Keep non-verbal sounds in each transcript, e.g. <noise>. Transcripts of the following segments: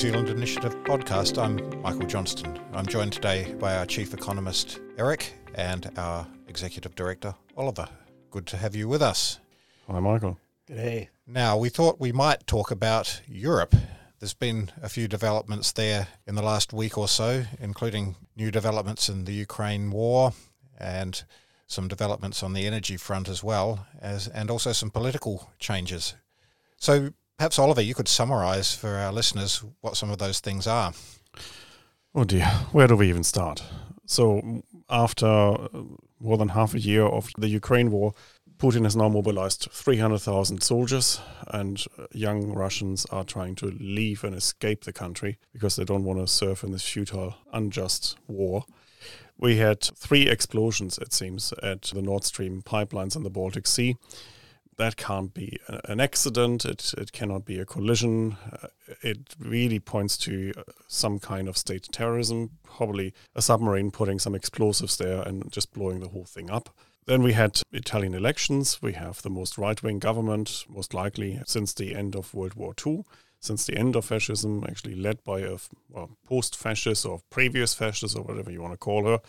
Zealand Initiative podcast. I'm Michael Johnston. I'm joined today by our chief economist, Eric, and our executive director, Oliver. Good to have you with us. Hi, Michael. G'day. Now, we thought we might talk about Europe. There's been a few developments there in the last week or so, including new developments in the Ukraine war and some developments on the energy front as well, as and also some political changes. So perhaps Oliver, you could summarise for our listeners what some of those things are. Oh dear, where do we even start? So after more than half a year of the Ukraine war, Putin has now mobilized 300,000 soldiers, and uh, young Russians are trying to leave and escape the country because they don't want to serve in this futile, unjust war. We had three explosions, it seems, at the Nord Stream pipelines in the Baltic Sea. That can't be an accident. It, it cannot be a collision. Uh, it really points to uh, some kind of state terrorism, probably a submarine putting some explosives there and just blowing the whole thing up. Then we had Italian elections. We have the most right wing government, most likely since the end of World War II since the end of fascism, actually led by a post fascist or previous fascist or whatever you want to call her,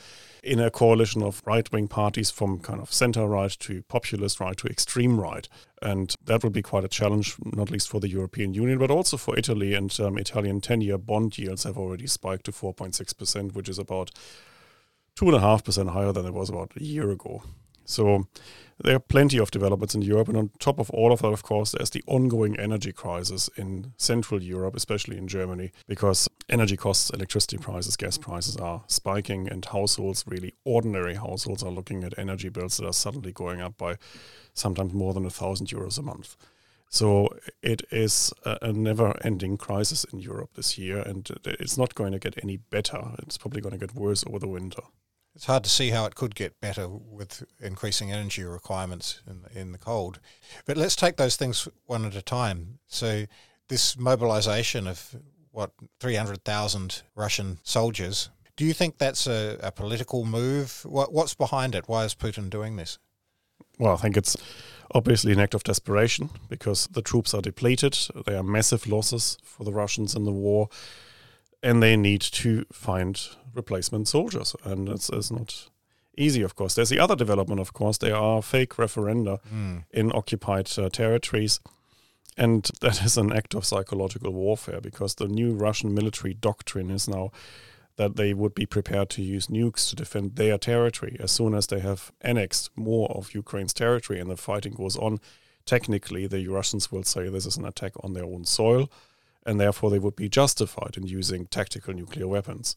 in a coalition of right wing parties from kind of center right to populist right to extreme right. And that will be quite a challenge, not least for the European Union, but also for Italy. And um, Italian 10 year bond yields have already spiked to 4.6%, which is about 2.5% higher than it was about a year ago. So there are plenty of developments in Europe, and on top of all of that, of course, there's the ongoing energy crisis in Central Europe, especially in Germany, because energy costs, electricity prices, gas prices are spiking, and households, really ordinary households, are looking at energy bills that are suddenly going up by sometimes more than a thousand euros a month. So it is a, never-ending crisis in Europe this year, and it's not going to get any better. It's probably going to get worse over the winter. It's hard to see how it could get better with increasing energy requirements in in the cold. But let's take those things one at a time. So this mobilization of what 300,000 Russian soldiers. Do you think that's a, a political move? What, what's behind it? Why is Putin doing this? Well, I think it's obviously an act of desperation because the troops are depleted. There are massive losses for the Russians in the war and they need to find replacement soldiers, and it's, it's not easy, of course. There's the other development, of course. There are fake referenda mm. in occupied uh, territories. And that is an act of psychological warfare because the new Russian military doctrine is now that they would be prepared to use nukes to defend their territory as soon as they have annexed more of Ukraine's territory and the fighting goes on. Technically, the Russians will say this is an attack on their own soil and therefore they would be justified in using tactical nuclear weapons.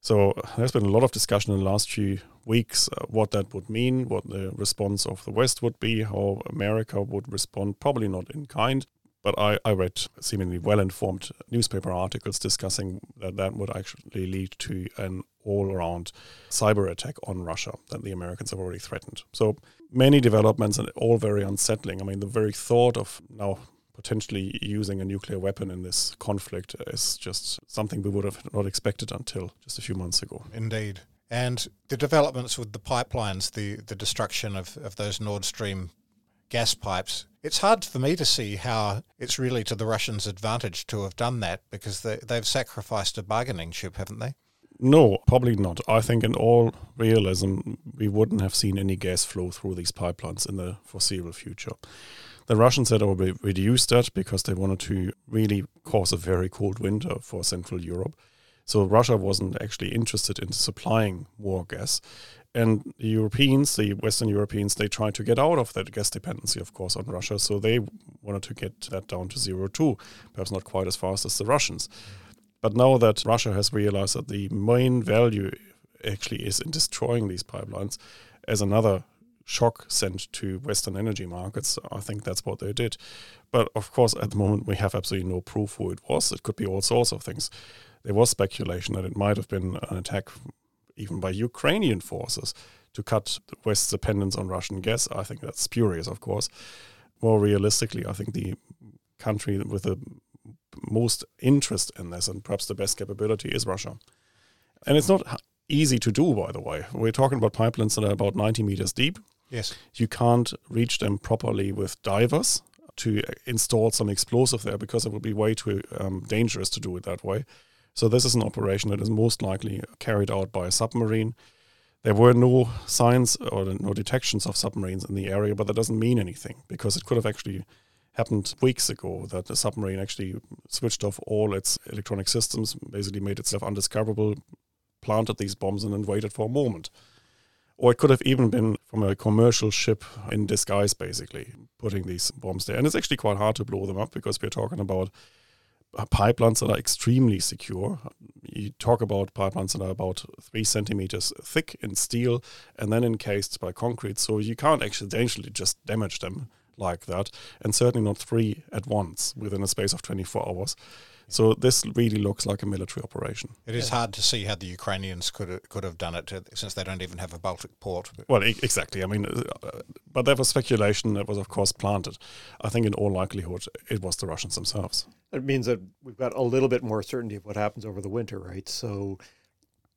So there's been a lot of discussion in the last few weeks uh, what that would mean, what the response of the West would be, how America would respond, probably not in kind. But I, I read seemingly well informed newspaper articles discussing that that would actually lead to an all around cyber attack on Russia that the Americans have already threatened. So many developments and all very unsettling. I mean, the very thought of now potentially using a nuclear weapon in this conflict is just something we would have not expected until just a few months ago. Indeed. And the developments with the pipelines, the, the destruction of, of those Nord Stream gas pipes, it's hard for me to see how it's really to the Russians' advantage to have done that because they, they've sacrificed a bargaining chip, haven't they? No, probably not. I think in all realism, we wouldn't have seen any gas flow through these pipelines in the foreseeable future. The Russians had already reduced that because they wanted to really cause a very cold winter for Central Europe. So Russia wasn't actually interested in supplying more gas. And the Europeans, the Western Europeans, they tried to get out of that gas dependency, of course, on Russia. So they wanted to get that down to zero too, perhaps not quite as fast as the Russians. But now that Russia has realized that the main value actually is in destroying these pipelines as another shock sent to Western energy markets. I think that's what they did. But of course, at the moment, we have absolutely no proof who it was. It could be all sorts of things. There was speculation that it might have been an attack even by Ukrainian forces to cut the West's dependence on Russian gas. I think that's spurious, of course. More realistically, I think the country with the most interest in this and perhaps the best capability is Russia. And it's not easy to do, by the way. We're talking about pipelines that are about 90 meters deep. Yes. You can't reach them properly with divers to install some explosive there because it would be way too um, dangerous to do it that way. So this is an operation that is most likely carried out by a submarine. There were no signs or no detections of submarines in the area, but that doesn't mean anything because it could have actually happened weeks ago that the submarine actually switched off all its electronic systems, basically made itself undiscoverable, planted these bombs, and then waited for a moment. Or it could have even been from a commercial ship in disguise, basically, putting these bombs there. And it's actually quite hard to blow them up because we're talking about uh, pipelines that are extremely secure. You talk about pipelines that are about three centimeters thick in steel and then encased by concrete, so you can't accidentally just damage them like that, and certainly not three at once within a space of 24 hours. So this really looks like a military operation. It is yeah. hard to see how the Ukrainians could have, could have done it uh, since they don't even have a Baltic port. Well, e- exactly. I mean, uh, but that was speculation that was, of course, planted. I think in all likelihood, it was the Russians themselves. It means that we've got a little bit more certainty of what happens over the winter, right? So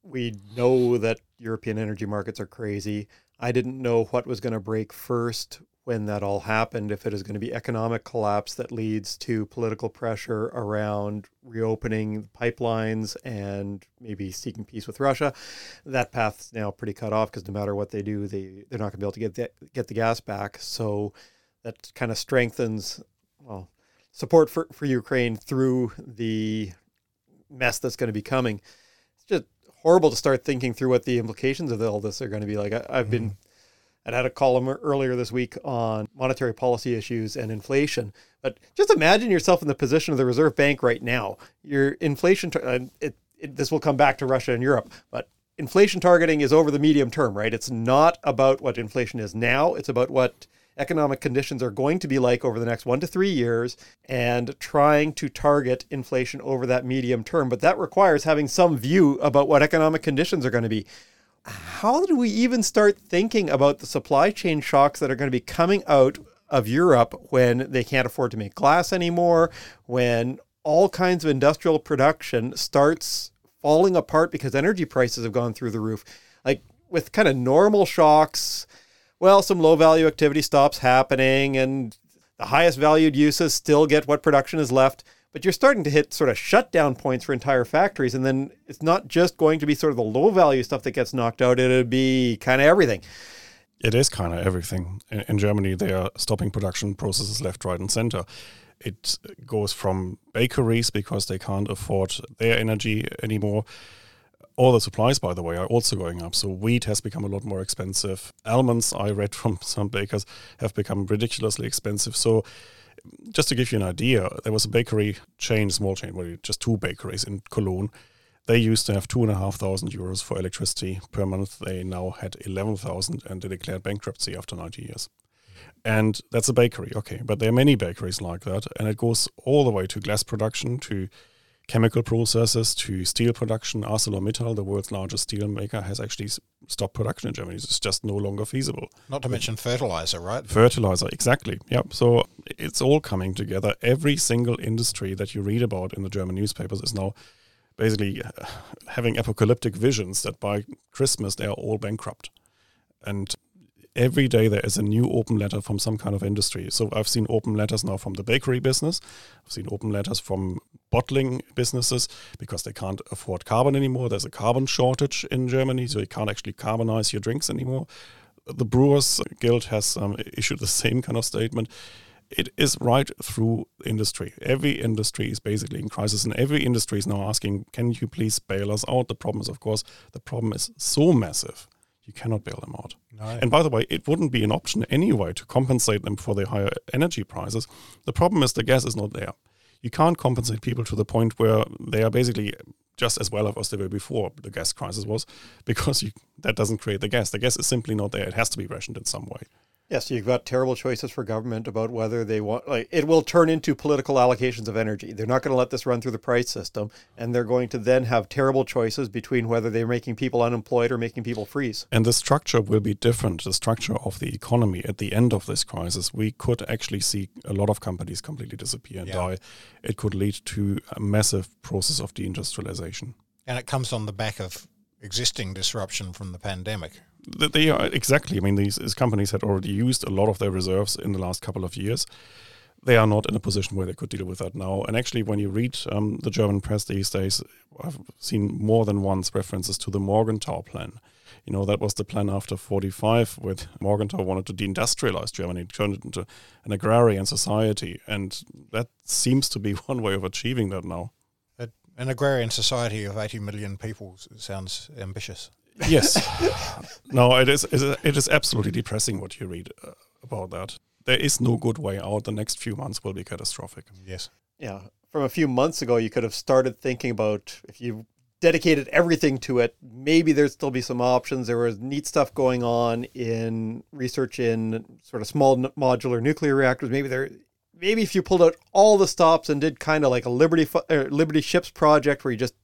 we know that European energy markets are crazy. I didn't know what was going to break first when that all happened, if it is going to be economic collapse that leads to political pressure around reopening pipelines and maybe seeking peace with Russia, that path's now pretty cut off because no matter what they do, they they're not going to be able to get the, get the gas back. So that kind of strengthens well support for, for Ukraine through the mess that's going to be coming. It's just horrible to start thinking through what the implications of all this are going to be. Like I, have been mm-hmm. Mm-hmm. I had a column earlier this week on monetary policy issues and inflation. But just imagine yourself in the position of the Reserve Bank right now. Your inflation, it, it, this will come back to Russia and Europe, but inflation targeting is over the medium term, right? It's not about what inflation is now, it's about what economic conditions are going to be like over the next one to three years and trying to target inflation over that medium term. But that requires having some view about what economic conditions are going to be how do we even start thinking about the supply chain shocks that are going to be coming out of Europe when they can't afford to make glass anymore, when all kinds of industrial production starts falling apart because energy prices have gone through the roof? Like with kind of normal shocks, well, some low value activity stops happening and the highest valued uses still get what production is left but you're starting to hit sort of shutdown points for entire factories. And then it's not just going to be sort of the low value stuff that gets knocked out, it'll be kind of everything. It is kind of everything. In, in Germany, they are stopping production processes left, right, and center. It goes from bakeries because they can't afford their energy anymore. All the supplies, by the way, are also going up. So wheat has become a lot more expensive. Almonds, I read from <laughs> some bakers, have become ridiculously expensive. So just to give you an idea, there was a bakery chain, small chain, well, just two bakeries in Cologne. They used to have two and a half thousand euros for electricity per month. They now had eleven thousand, and they declared bankruptcy after ninety years. And that's a bakery, okay. But there are many bakeries like that, and it goes all the way to glass production, to chemical processes to steel production. ArcelorMittal, the world's largest steel maker, has actually stopped production in Germany. It's just no longer feasible. Not to mention fertilizer, right? Fertilizer, exactly. Yep. So it's all coming together. Every single industry that you read about in the German newspapers is now basically uh, having apocalyptic visions that by Christmas they are all bankrupt. And every day there is a new open letter from some kind of industry. So I've seen open letters now from the bakery business. I've seen open letters from bottling businesses because they can't afford carbon anymore. There's a carbon shortage in Germany, so you can't actually carbonize your drinks anymore. The Brewers Guild has um, issued the <laughs> same kind of statement. It is right through industry. Every industry is basically in crisis, and every industry is now asking, "Can you please bail us out?" The problem is, of course, the problem is so massive you cannot bail them out. No. And by the way, it wouldn't be an option anyway to compensate them for the higher energy prices. The problem is the gas is not there. You can't compensate people to the point where they are basically just as well off as they were before the gas crisis was, <laughs> because you, that doesn't create the gas. The gas is simply not there. It has to be rationed in some way. Yes, you've got terrible choices for government about whether they want like it will turn into political allocations of energy. They're not going to let this run through the price system and they're going to then have terrible choices between whether they're making people unemployed or making people freeze. And the structure will be different. The structure of the economy at the end of this crisis, we could actually see a lot of companies completely disappear and yeah. die. It could lead to a massive process of deindustrialization. And it comes on the back of existing disruption from the pandemic. They are exactly. I mean, these, these companies had already used a lot of their reserves in the last couple of years. they are not in a position where they could deal with that now. And actually, when you read um, the German press these days, I've seen more than once references to the Morgenthau plan. You know, that was the plan after 45, where Morgenthau wanted to deindustrialize Germany, turn it into an agrarian society. And that seems to be <laughs> one way of achieving that now. An agrarian society of 80 million people sounds ambitious. Yes. <laughs> no, it is, it is absolutely depressing what you read uh, about that there is no good way out. The next few months will be catastrophic. Yes. Yeah. From a few months ago, you could have started thinking about if you dedicated everything to it, maybe there'd still be some options. There was neat stuff going on in research in sort of small modular nuclear reactors. Maybe there, maybe if you pulled out all the stops and did kind of like a Liberty uh, Liberty Ships project where you just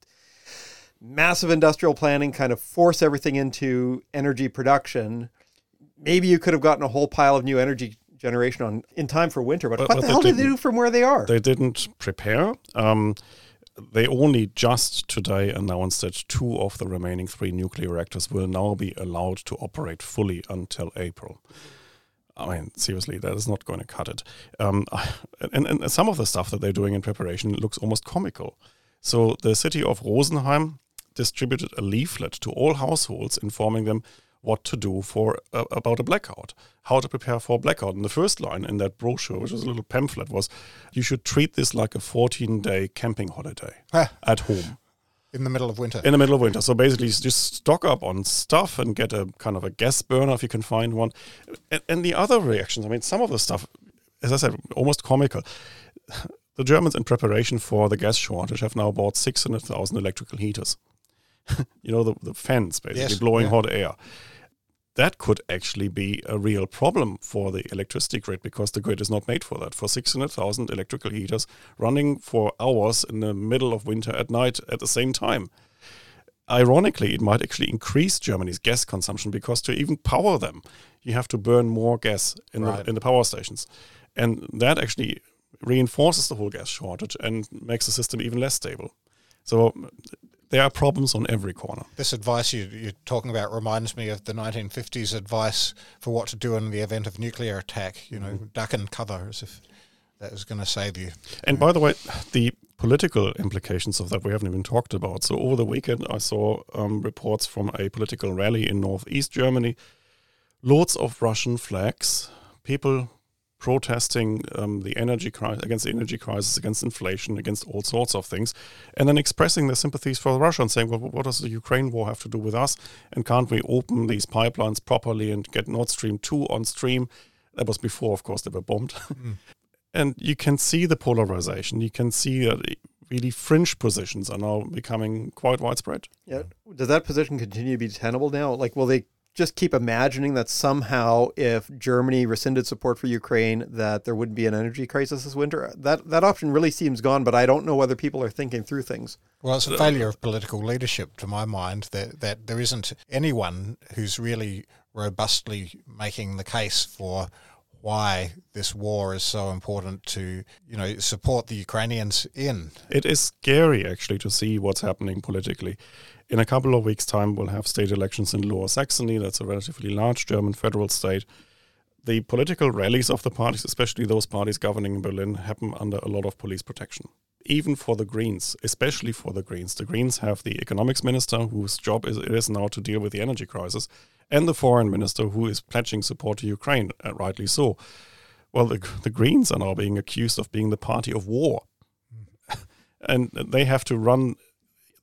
massive industrial planning, kind of force everything into energy production. Maybe you could have gotten a whole pile of new energy generation on in time for winter. But, but what but the hell did they do from where they are? They didn't prepare. Um, they only just today announced that two of the remaining three nuclear reactors will now be allowed to operate fully until April. I mean, seriously, that is not going to cut it. Um, <sighs> and, and some of the stuff that they're doing in preparation looks almost comical. So the city of Rosenheim distributed a leaflet to all households informing them what to do for uh, about a blackout, how to prepare for a blackout. And the first line in that brochure, which was a little pamphlet, was you should treat this like a 14 day camping holiday at home. In the middle of winter. In the middle of winter. So basically, just stock up on stuff and get a kind of a gas burner if you can find one. And, and the other reactions, I mean, some of the stuff, as I said, almost comical. The Germans, in preparation for the gas shortage, have now bought 600,000 electrical heaters. <laughs> you know, the, the fans basically yes, blowing yeah. hot air that could actually be a real problem for the electricity grid because the grid is not made for that. For 600,000 electrical heaters running for hours in the middle of winter at night at the same time. Ironically, it might actually increase Germany's gas consumption because to even power them, you have to burn more gas in, right. the, in the power stations. And that actually reinforces the whole gas shortage and makes the system even less stable. So there are problems on every corner. This advice you, are talking about reminds me of the 1950s advice for what to do in the event of nuclear attack. You know, mm-hmm. duck and cover, as if that was going to save you. And by the way, the political implications of that we haven't even talked about. So over the weekend, I saw um, reports from a political rally in northeast Germany. Loads of Russian flags, people protesting um, the energy crisis against the energy crisis, against inflation, against all sorts of things, and then expressing their sympathies for Russia and saying, "Well, what does the Ukraine war have to do with us? And can't we open these pipelines properly and get Nord Stream two on stream?" That was before, of course, they were bombed. Mm. <laughs> and you can see the polarization. You can see that really fringe positions are now becoming quite widespread. Yeah. Does that position continue to be tenable now? Like, will they just keep imagining that somehow if Germany rescinded support for Ukraine that there wouldn't be an energy crisis this winter. That that option really seems gone, but I don't know whether people are thinking through things. Well, it's a failure of political leadership to my mind that that there isn't anyone who's really robustly making the case for why this war is so important to you know support the Ukrainians in. It is scary actually to see what's happening politically in a couple of weeks' time, we'll have state elections in Lower Saxony. That's a relatively large German federal state. The political rallies of the parties, especially those parties governing in Berlin, happen under a lot of police protection. Even for the Greens, especially for the Greens. The Greens have the economics minister, whose job is, it is now to deal with the energy crisis, and the foreign minister, who is pledging support to Ukraine, uh, rightly so. Well, the, the Greens are now being accused of being the party of war. <laughs> and they have to run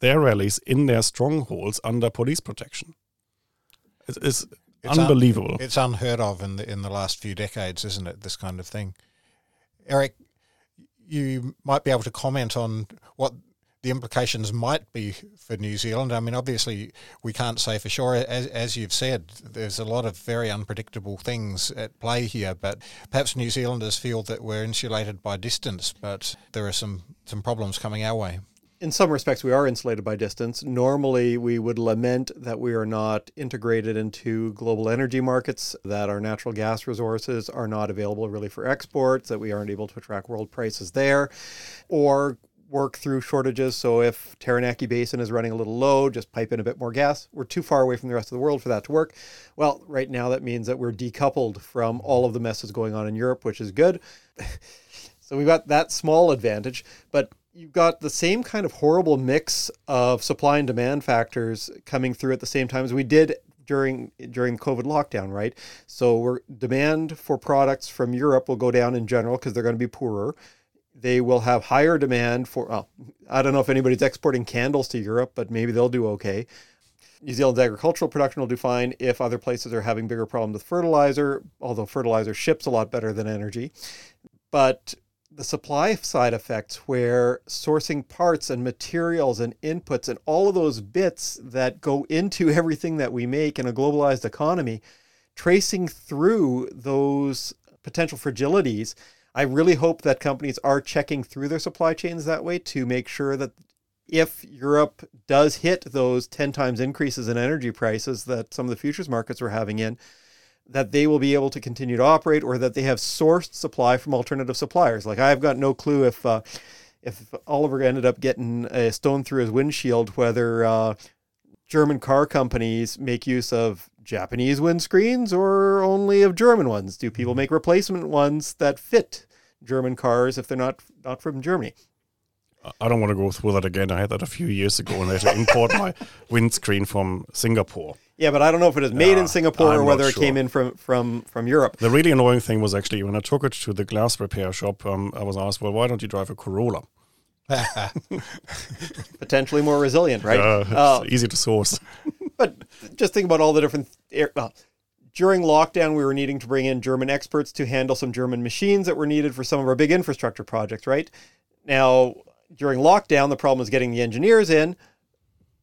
their rallies in their strongholds under police protection. It is it's unbelievable. Un- it's unheard of in the in the last few decades, isn't it? This kind of thing. Eric, you might be able to comment on what the implications might be for New Zealand. I mean, obviously, we can't say for sure. As, as you've said, there's a lot of very unpredictable things at play here, but perhaps New Zealanders feel that we're insulated by distance, but there are some, some problems coming our way in some respects, we are insulated by distance. Normally, we would lament that we are not integrated into global energy markets, that our natural gas resources are not available really for exports, that we aren't able to attract world prices there, or work through shortages. So if Taranaki Basin is running a little low, just pipe in a bit more gas. We're too far away from the rest of the world for that to work. Well, right now that means that we're decoupled from all of the messes going on in Europe, which is good. <laughs> So we've got that small advantage, but you've got the same kind of horrible mix of supply and demand factors coming through at the same time as we did during during COVID lockdown, right? So demand for products from Europe will go down in general because they're going to be poorer. They will have higher demand for. Oh, I don't know if anybody's exporting candles to Europe, but maybe they'll do okay. New Zealand's agricultural production will do fine if other places are having bigger problems with fertilizer, although fertilizer ships a lot better than energy. But the supply side effects where sourcing parts and materials and inputs and all of those bits that go into <laughs> everything that we make in a globalized economy tracing through those potential fragilities i really hope that companies are checking through their supply chains that way to make sure that if europe does hit those 10 times increases in energy prices that some of the futures markets are having in that they will be able to continue to operate or that they have sourced supply from alternative suppliers. Like I've got no clue if uh, if Oliver ended up getting a stone through his windshield, whether uh, German car companies make use of Japanese windscreens or only of German ones. Do people mm-hmm. make replacement ones that fit German cars if they're not not from Germany? I don't want to go through that again. I had that a few years ago and I had to import my <laughs> windscreen from Singapore. Yeah, but I don't know if it is made in Singapore I'm or whether it sure. came in from, from, from Europe. The really annoying thing was actually when I took it to the glass repair shop, um, I was asked, well, why don't you drive a Corolla? <laughs> Potentially more resilient, right? Uh, uh, easy to source. <laughs> but just think about all the different. Air, well, during lockdown, we were needing to bring in German experts to handle some German machines that were needed for some of our big infrastructure projects, right? Now, during lockdown, the problem was getting the engineers in.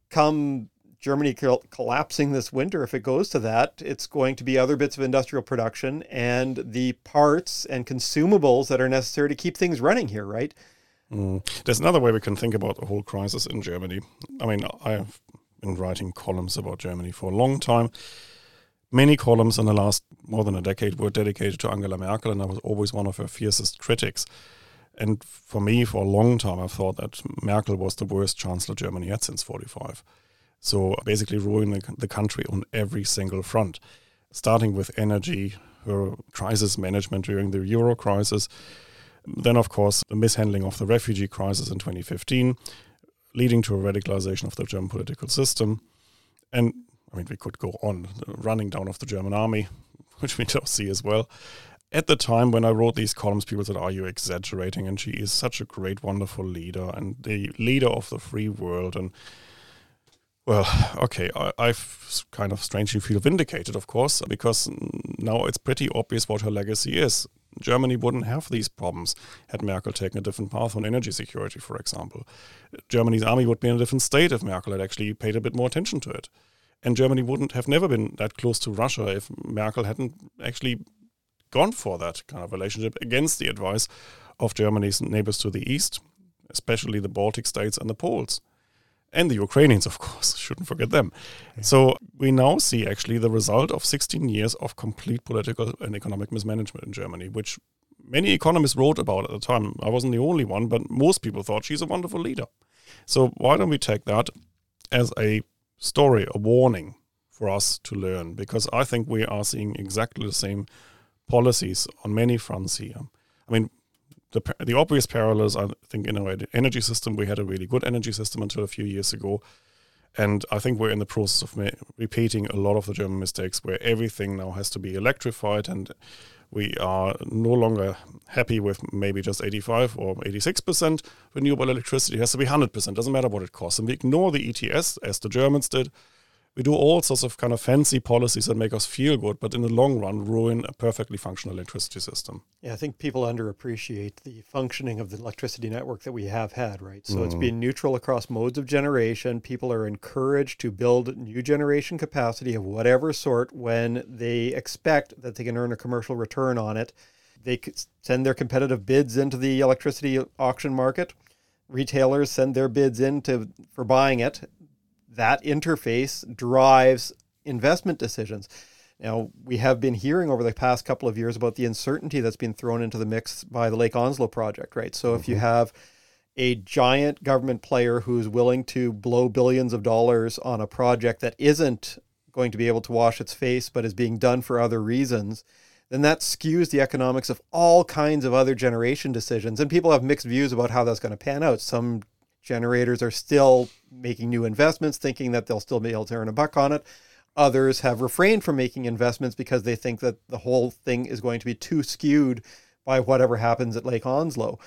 Come Germany collapsing this winter, if it goes to that, it's going to be other bits of industrial production and the parts and consumables that are necessary to keep things running here, right? Mm. There's another way we can think about the whole crisis in Germany. I mean, I have been writing columns about Germany for a long time. Many columns in the last more than a decade were dedicated to Angela Merkel, and I was always one of her fiercest critics. And for me, for a long time, I thought that Merkel was the worst chancellor Germany had since 45. So basically ruining the country on every single front, starting with energy, her crisis management during the euro crisis. Then, of course, the mishandling of the refugee crisis in 2015, leading to a radicalization of the German political system. And I mean, we could go on, running down of the German army, <laughs> which we don't see as well. At the time when I wrote these columns, people said, Are you exaggerating? And she is such a great, wonderful leader and the leader of the free world. And well, <sighs> okay, I, I've kind of strangely feel vindicated, of course, because now it's pretty obvious what her legacy is. Germany wouldn't have these problems had Merkel taken a different path on energy security, for example. Germany's army would be in a different state if Merkel had actually paid a bit more attention to it. And Germany wouldn't have never been that close to Russia if Merkel hadn't actually gone for that kind of relationship against the advice of Germany's neighbors to the east, especially the Baltic states and the Poles and the Ukrainians, of course, <laughs> shouldn't forget them. Yeah. So we now see actually the result of 16 years of complete political and economic mismanagement in Germany, which many economists wrote about at the time. I wasn't the only one, but most people thought she's a wonderful leader. So why don't we take that as a story, a warning for us to learn? Because I think we are seeing exactly the same policies on many fronts here. I mean, the the obvious parallels, I think, in our energy system, we had a really good energy system until a few years ago, and I think we're in the process of repeating a lot of the German mistakes, where everything now has to be electrified, and we are no longer happy with maybe just 85 or 86 percent renewable electricity. It has to be 100 percent. Doesn't matter what it costs, and we ignore the ETS as the Germans did we do all sorts of kind of fancy policies that make us feel good, but in the long run ruin a perfectly functional electricity system. Yeah, I think people underappreciate the functioning of the electricity network that we have had, right? So mm. it's being neutral across modes of generation. People are encouraged to build new generation capacity of whatever sort when they expect that they can earn a commercial return on it. They send their competitive bids into the electricity auction market retailers send their bids in to, for buying it that interface drives investment decisions. Now, we have been hearing over the past couple of years about the uncertainty that's been thrown into the mix by the Lake Onslow project, right? So, mm-hmm. if you mm-hmm. have a giant government player who's willing to blow billions of dollars on a project that isn't going to be able to wash its face but is being done for other reasons, then that skews the economics of all kinds of other generation decisions. And people have mixed views about how that's going to pan out. Some generators are still making new investments, thinking that they'll still be able to earn a buck on it. Others have refrained from making investments because they think that the whole thing is going to be too skewed by whatever happens at Lake Onslow.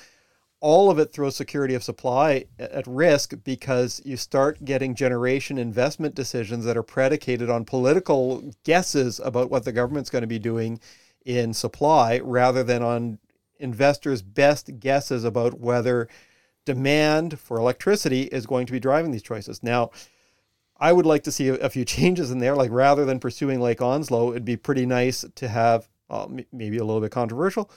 All of it throws security of supply at risk because you start getting generation investment decisions that are predicated on political guesses about what the government's going to be doing in supply rather than on investors' best guesses about whether demand for electricity is going to be driving these choices. Now, I would like to see a, few <laughs> changes in there. Like rather than pursuing Lake Onslow, it'd be pretty nice to have uh, maybe a little bit controversial,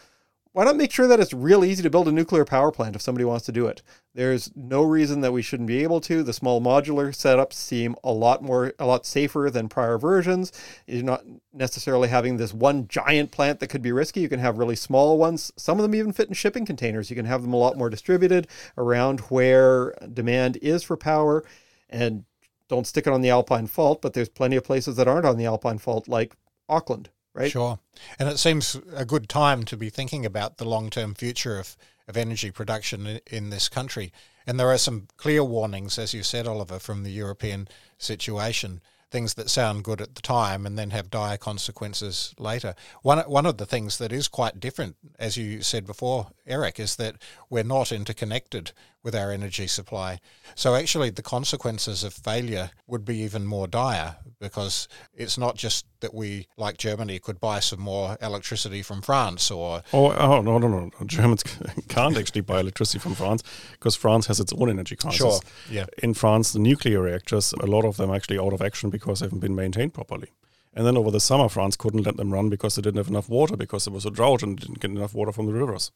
why not make sure that it's real easy to build a nuclear power plant if somebody wants to do it? There's no reason that we shouldn't be able to. The small modular setups seem a lot more, a lot safer than prior versions. You're not necessarily having this one giant plant that could be risky. You can have really small ones. Some of them even fit in shipping containers. You can have them a lot more distributed around where demand is for power. And don't stick it on the Alpine Fault, but there's plenty of places that aren't on the Alpine Fault, like Auckland right? Sure. And it seems a good time to be thinking about the long term future of, of energy production in, in, this country. And there are some clear warnings, as you said, Oliver, from the European situation. Things that sound good at the time and then have dire consequences later. One one of the things that is quite different, as you said before, Eric, is that we're not interconnected with our energy supply. So actually, the consequences of failure would be even more dire because it's not just that we, like Germany, could buy some more electricity from France or. Oh, oh no, no, no. <laughs> Germans can't actually buy electricity from France because France has its own energy crisis. Sure. Yeah. In France, the nuclear reactors, a lot of them actually out of action because they haven't been maintained properly. And then over the summer, France couldn't let them run because they didn't have enough water because there was a drought and didn't get enough water from the rivers.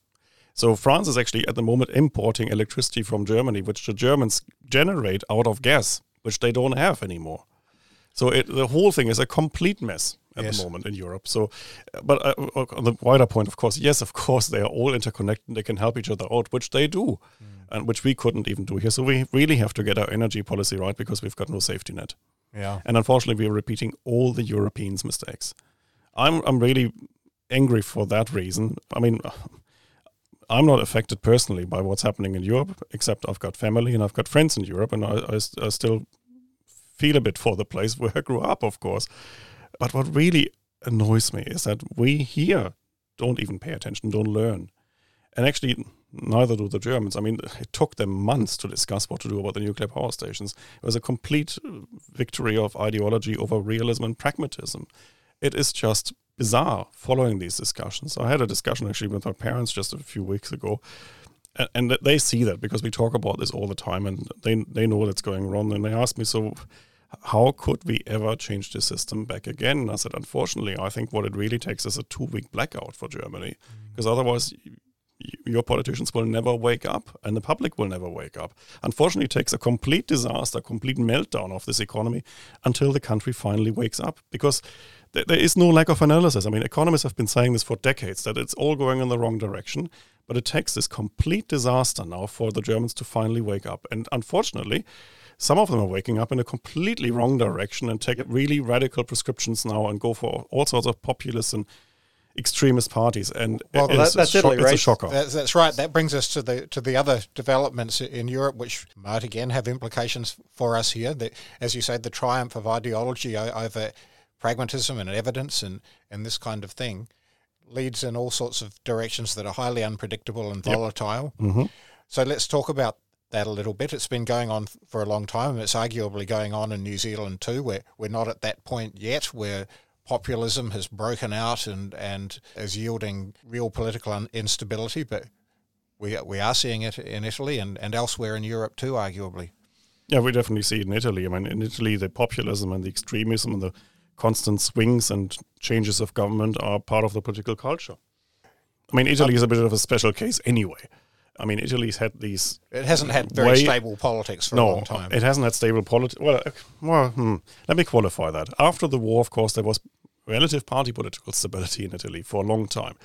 So France is actually at the moment importing electricity from Germany, which the Germans generate out of gas, which they don't have anymore. So it, the whole thing is a complete mess at yes. the moment in Europe. So, but uh, uh, on the wider point, of course, yes, of <laughs> course, they are all interconnected. They can help each other out, which they do, mm. and which we couldn't even do here. So we really have to get our energy policy right because we've got no safety net. Yeah. And unfortunately, we are repeating all the Europeans' mistakes. I'm I'm really angry for that reason. I mean. I'm not affected personally by what's happening in Europe, except I've got family and I've got friends in Europe, and I, I, I still feel a bit for the place <laughs> where I grew up, of course. But what really annoys me is that we here don't even pay attention, don't learn. And actually, neither do the Germans. I mean, it took them months to discuss what to do about the nuclear power stations. It was a complete victory of ideology over realism and pragmatism. It is just bizarre following these discussions. I had a discussion actually with my parents just a few weeks ago, and, and they see that because we talk about this all the time, and they they know that's going wrong. And they ask me, so how could we ever change the system back again? And I said, unfortunately, I think what it really takes is a two week blackout for Germany, because mm. otherwise your politicians will never wake up and the public will never wake up. Unfortunately, it takes a complete disaster, a complete meltdown of this economy until the country finally wakes up because there is no lack of analysis. I mean, economists have been saying this for decades that it's all going in the wrong direction. But it takes this complete disaster now for the Germans to finally wake up. And unfortunately, some of them are waking up in a completely wrong direction and take really radical prescriptions now and go for all sorts of populist and extremist parties. And well, that, that's Italy, right? It's a shocker. That's, that's, right. That brings us to the to the other developments in Europe, which might again have implications for us here. That, as you say, the triumph of ideology over pragmatism and evidence and, and this kind of thing leads in all sorts of directions that are highly unpredictable and volatile. Yep. Mm-hmm. So let's talk about that a little bit. It's been going on for a long time. And it's arguably going on in New Zealand too. We're, we're not at that point yet where populism has broken out and, and is yielding real political instability, but we, we are seeing it in Italy and, and elsewhere in Europe too, arguably. Yeah, we definitely see it in Italy. I mean, in Italy, the populism and the extremism and the constant swings and changes of government are part of the political culture. I mean, Italy is a bit of a special case anyway. I mean, Italy's had these. It hasn't had very way, stable politics for no, a long time. It hasn't had stable politics. Well, uh, well hmm, let me qualify that. After the war, of course, there was relative party political stability in Italy for a long time.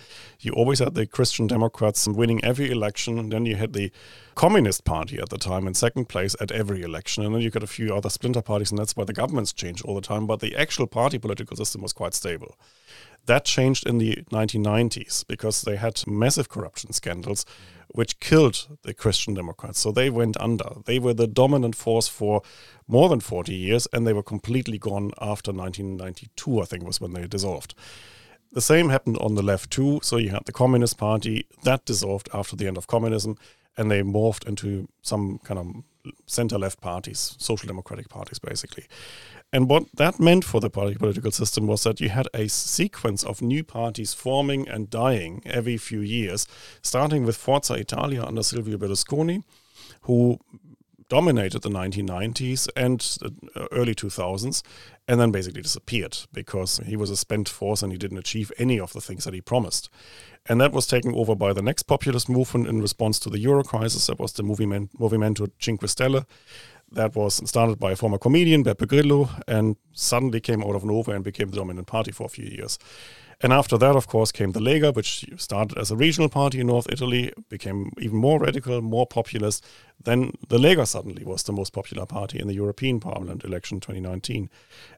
You always had the Christian Democrats winning every election, and then you had the Communist Party at the time in second place at every election, and then you got a few other splinter parties, and that's why the governments changed all the time. But the actual party political system was quite stable. That changed in the 1990s because they had massive corruption scandals which killed the Christian Democrats. So they went under. They were the dominant force for more than 40 years and they were completely gone after 1992, I think was when they dissolved. The same happened on the left too. So you had the Communist Party that dissolved after the end of communism and they morphed into some kind of center left parties, social democratic parties, basically. And what that meant for the political system was that you had a sequence of new parties forming and dying every few years, starting with Forza Italia under Silvio Berlusconi, who dominated the 1990s and uh, early 2000s, and then basically disappeared because he was a spent force and he didn't achieve any of the things that he promised. And that was taken over by the next populist movement in response to the euro crisis. That was the Movimento Cinque Stelle. That was started by a former comedian, Beppe Grillo, and suddenly came out of nowhere and became the dominant party for a few years. And after that, of course, came the Lega, which started as a regional party in North Italy, became even more radical, more populist. Then the Lega suddenly was the most popular party in the European Parliament election 2019.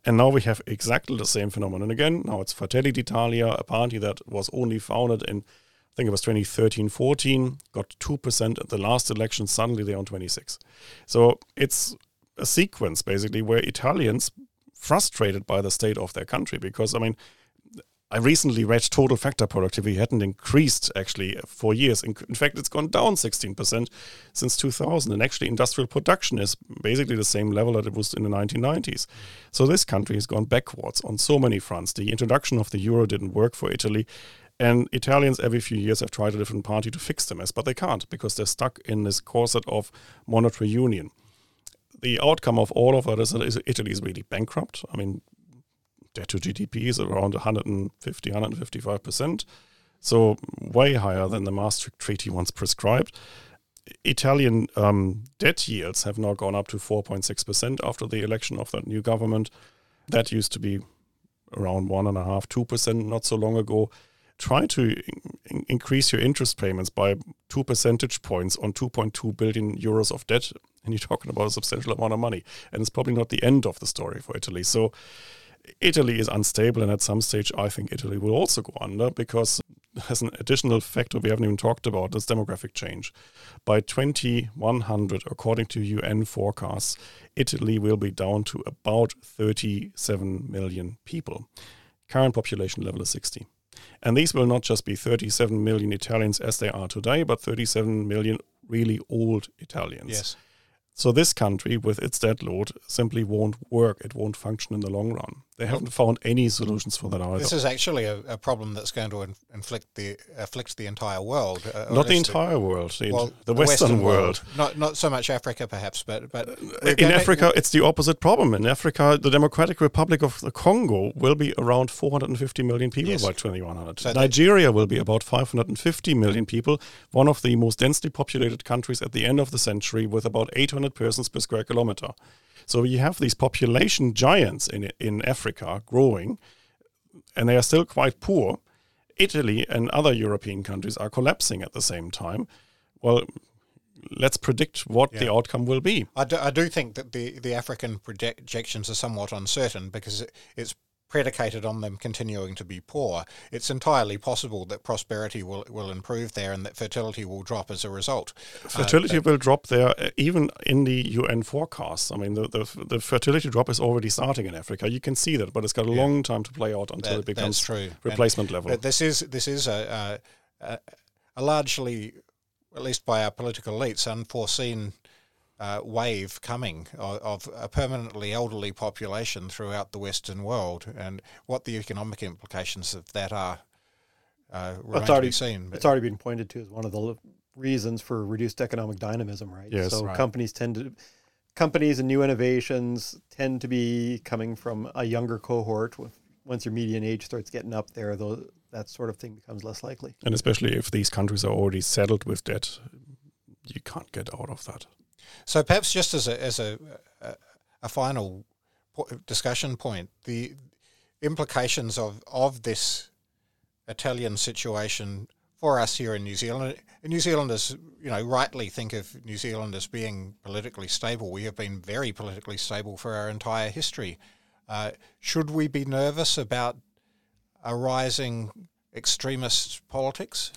And now we have exactly the same phenomenon again. Now it's Fratelli d'Italia, a party that was only founded in, I think it was 2013 14, got 2% at the last election. Suddenly they're on 26. So it's a sequence basically where Italians, frustrated by the state of their country, because I mean, I recently read total factor productivity hadn't increased actually for years. In, in, fact, it's gone down 16% since 2000. And actually, industrial production is basically the same level that it was in the 1990s. So this country has gone backwards on so many fronts. The introduction of the euro didn't work for Italy. And Italians every few years have tried a different party to fix the mess, but they can't because they're stuck in this corset of monetary union. The outcome of all of that is that Italy is really bankrupt. I mean, debt to GDP is around 150, 155%. So way higher than the Maastricht Treaty once prescribed. Italian um, debt yields have now gone up to 4.6% after the election of that new government. That used to be around one and a half, two percent not so long ago. Try to in- increase your interest payments by two percentage points on 2.2 billion euros of debt, and you're talking about a substantial amount of money. And it's probably not the end of the story for Italy. So Italy is unstable, and at some stage, I think Italy will also go under because there's an additional factor we haven't even talked about this demographic change. By 2100, according to UN forecasts, Italy will be down to about 37 million people. Current population level is 60. And these will not just be 37 million Italians as they are today, but 37 million really old Italians. Yes. So this country, with its debt load, simply won't work. It won't function in the long run. They haven't found any solutions for that either. This is actually a, a problem that's going to inflict the afflict the entire world. Uh, not the entire world. The, well, the, Western, Western world. world. Not not so much Africa, perhaps, but but in Africa, it's the opposite problem. In Africa, the Democratic Republic of the Congo will be around 450 million people yes. by 2100. So Nigeria will be about 550 million people, one of the most densely populated countries at the end of the century, with about 800 persons per square kilometer. So you have these population giants in in Africa growing, and they are still quite poor. Italy and other European countries are collapsing at the same time. Well, let's predict what yeah. the outcome will be. I do, I do, think that the, the African projections are somewhat uncertain because it, it's predicated on them continuing to be poor, it's entirely possible that prosperity will, will improve there and that fertility will drop as a result. Fertility uh, will drop there uh, even in the UN forecasts. I mean, the, the, the, fertility drop is already starting in Africa. You can see that, but it's got a yeah. long time to play out until that, it becomes true. replacement and level. This is this is a, a, a largely, at least by our political elites, unforeseen uh, wave coming of, of, a permanently elderly population throughout the Western world, and what the economic implications of that are uh, well, it's already seen. But. It's already been pointed to as one of the reasons for reduced economic dynamism, right? Yes, so right. companies tend to companies and new innovations tend to be coming from a younger cohort. Once your median age starts getting up there, though, that sort of thing becomes less likely. And especially if these countries are already settled with debt, you can't get out of that. So perhaps just as a as a a, a final discussion point, the implications of of this Italian situation for us here in New Zealand. New Zealanders, you know, rightly think of New Zealand as being politically stable. We have been very politically stable for our entire history. Uh, should we be nervous about a rising extremist politics?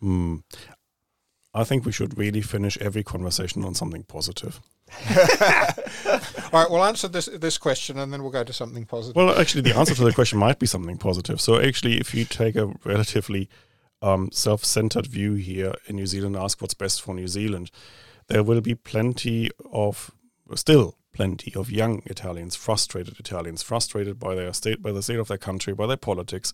Hmm. I think we should really finish every conversation on something positive. <laughs> <laughs> All right, we'll answer this this question and then we'll go to something positive. Well, actually, the answer to the question might be something positive. So, actually, if you take a relatively um, self centered view here in New Zealand, ask what's best for New Zealand, there will be plenty of, still plenty of young Italians, frustrated Italians, frustrated by their state, by the state of their country, by their politics,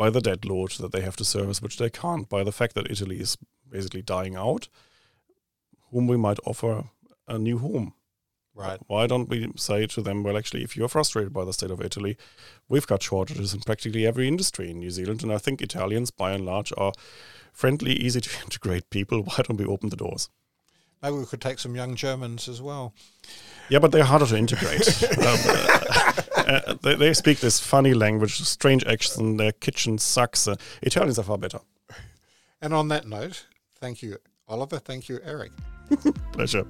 by the debt load that they have to service, which they can't, by the fact that Italy is basically dying out, whom we might offer a new home. Right. Why don't we say to them, well, actually, if you're frustrated by the state of Italy, we've got shortages in practically every industry in New Zealand. And I think Italians, by and large, are friendly, easy to <laughs> integrate people. Why don't we open the doors? Maybe we could take some young Germans as well. Yeah, but they're harder to integrate. <laughs> um, uh, uh, they, they, speak this funny language, strange accent, their kitchen sucks. Uh, Italians are far better. And on that note, thank you, Oliver. Thank you, Eric. <laughs> Pleasure.